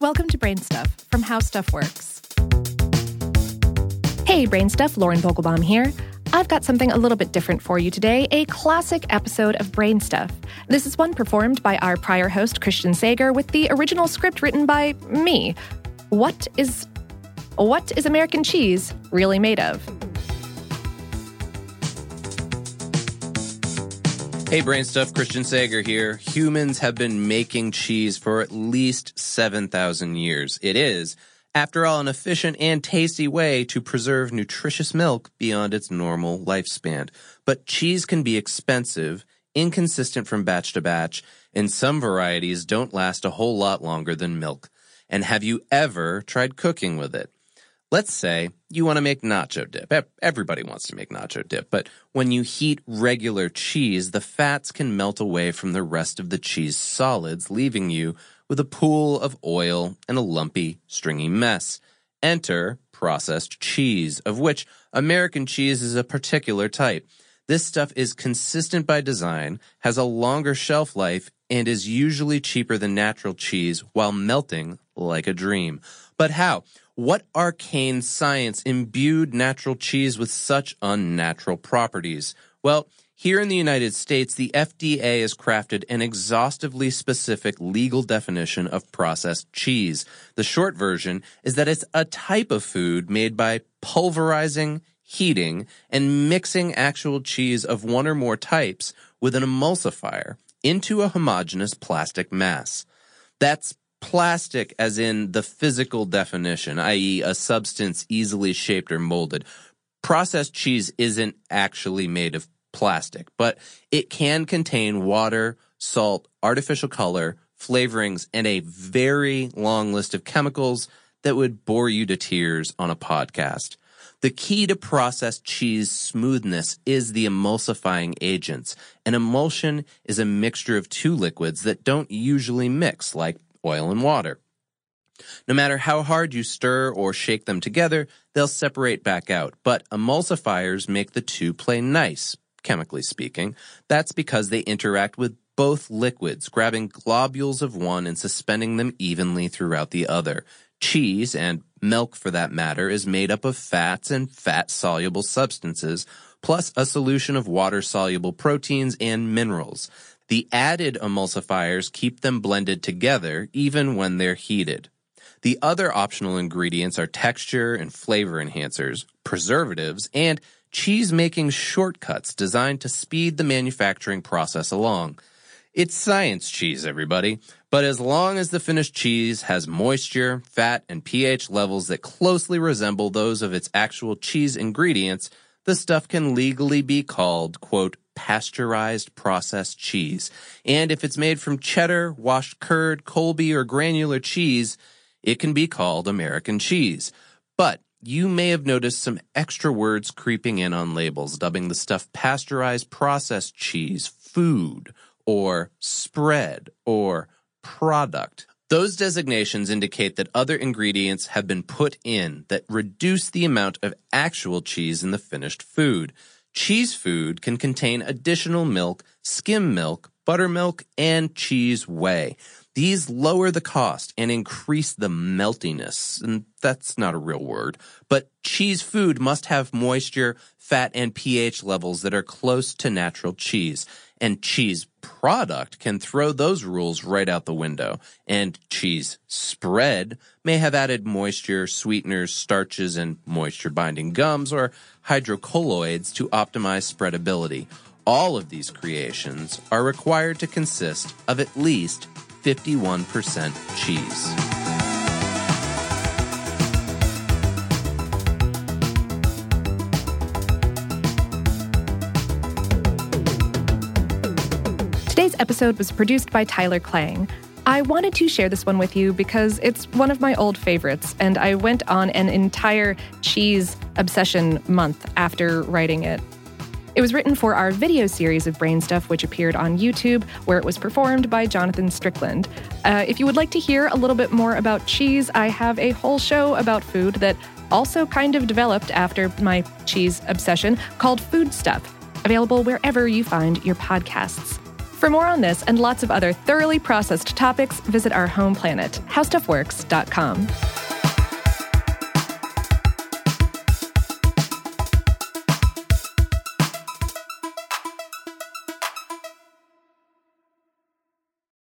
Welcome to Brain Stuff from How Stuff Works. Hey, Brain Stuff, Lauren Vogelbaum here. I've got something a little bit different for you today a classic episode of Brain Stuff. This is one performed by our prior host, Christian Sager, with the original script written by me. What is. What is American cheese really made of? Hey, Brain Stuff, Christian Sager here. Humans have been making cheese for at least 7,000 years. It is, after all, an efficient and tasty way to preserve nutritious milk beyond its normal lifespan. But cheese can be expensive, inconsistent from batch to batch, and some varieties don't last a whole lot longer than milk. And have you ever tried cooking with it? Let's say you want to make nacho dip. Everybody wants to make nacho dip, but when you heat regular cheese, the fats can melt away from the rest of the cheese solids, leaving you with a pool of oil and a lumpy, stringy mess. Enter processed cheese, of which American cheese is a particular type. This stuff is consistent by design, has a longer shelf life, and is usually cheaper than natural cheese while melting like a dream. But how? What arcane science imbued natural cheese with such unnatural properties? Well, here in the United States, the FDA has crafted an exhaustively specific legal definition of processed cheese. The short version is that it's a type of food made by pulverizing, heating, and mixing actual cheese of one or more types with an emulsifier into a homogeneous plastic mass. That's plastic as in the physical definition, i.e., a substance easily shaped or molded. Processed cheese isn't actually made of plastic, but it can contain water, salt, artificial color, flavorings, and a very long list of chemicals that would bore you to tears on a podcast. The key to processed cheese smoothness is the emulsifying agents. An emulsion is a mixture of two liquids that don't usually mix, like oil and water. No matter how hard you stir or shake them together, they'll separate back out. But emulsifiers make the two play nice, chemically speaking. That's because they interact with both liquids, grabbing globules of one and suspending them evenly throughout the other. Cheese, and milk for that matter, is made up of fats and fat soluble substances, plus a solution of water soluble proteins and minerals. The added emulsifiers keep them blended together even when they're heated. The other optional ingredients are texture and flavor enhancers, preservatives, and cheese making shortcuts designed to speed the manufacturing process along. It's science cheese, everybody, but as long as the finished cheese has moisture, fat, and pH levels that closely resemble those of its actual cheese ingredients, the stuff can legally be called, quote, pasteurized processed cheese. And if it's made from cheddar, washed curd, Colby, or granular cheese, it can be called American cheese. But you may have noticed some extra words creeping in on labels, dubbing the stuff pasteurized processed cheese, food, or spread, or product. Those designations indicate that other ingredients have been put in that reduce the amount of actual cheese in the finished food. Cheese food can contain additional milk, skim milk, buttermilk, and cheese whey. These lower the cost and increase the meltiness. And that's not a real word, but cheese food must have moisture, fat, and pH levels that are close to natural cheese and cheese product can throw those rules right out the window. And cheese spread may have added moisture, sweeteners, starches, and moisture binding gums or hydrocolloids to optimize spreadability. All of these creations are required to consist of at least 51% cheese. Today's episode was produced by Tyler Klang. I wanted to share this one with you because it's one of my old favorites, and I went on an entire cheese obsession month after writing it. It was written for our video series of Brain Stuff, which appeared on YouTube, where it was performed by Jonathan Strickland. Uh, if you would like to hear a little bit more about cheese, I have a whole show about food that also kind of developed after my cheese obsession called Food Stuff, available wherever you find your podcasts. For more on this and lots of other thoroughly processed topics, visit our home planet, howstuffworks.com.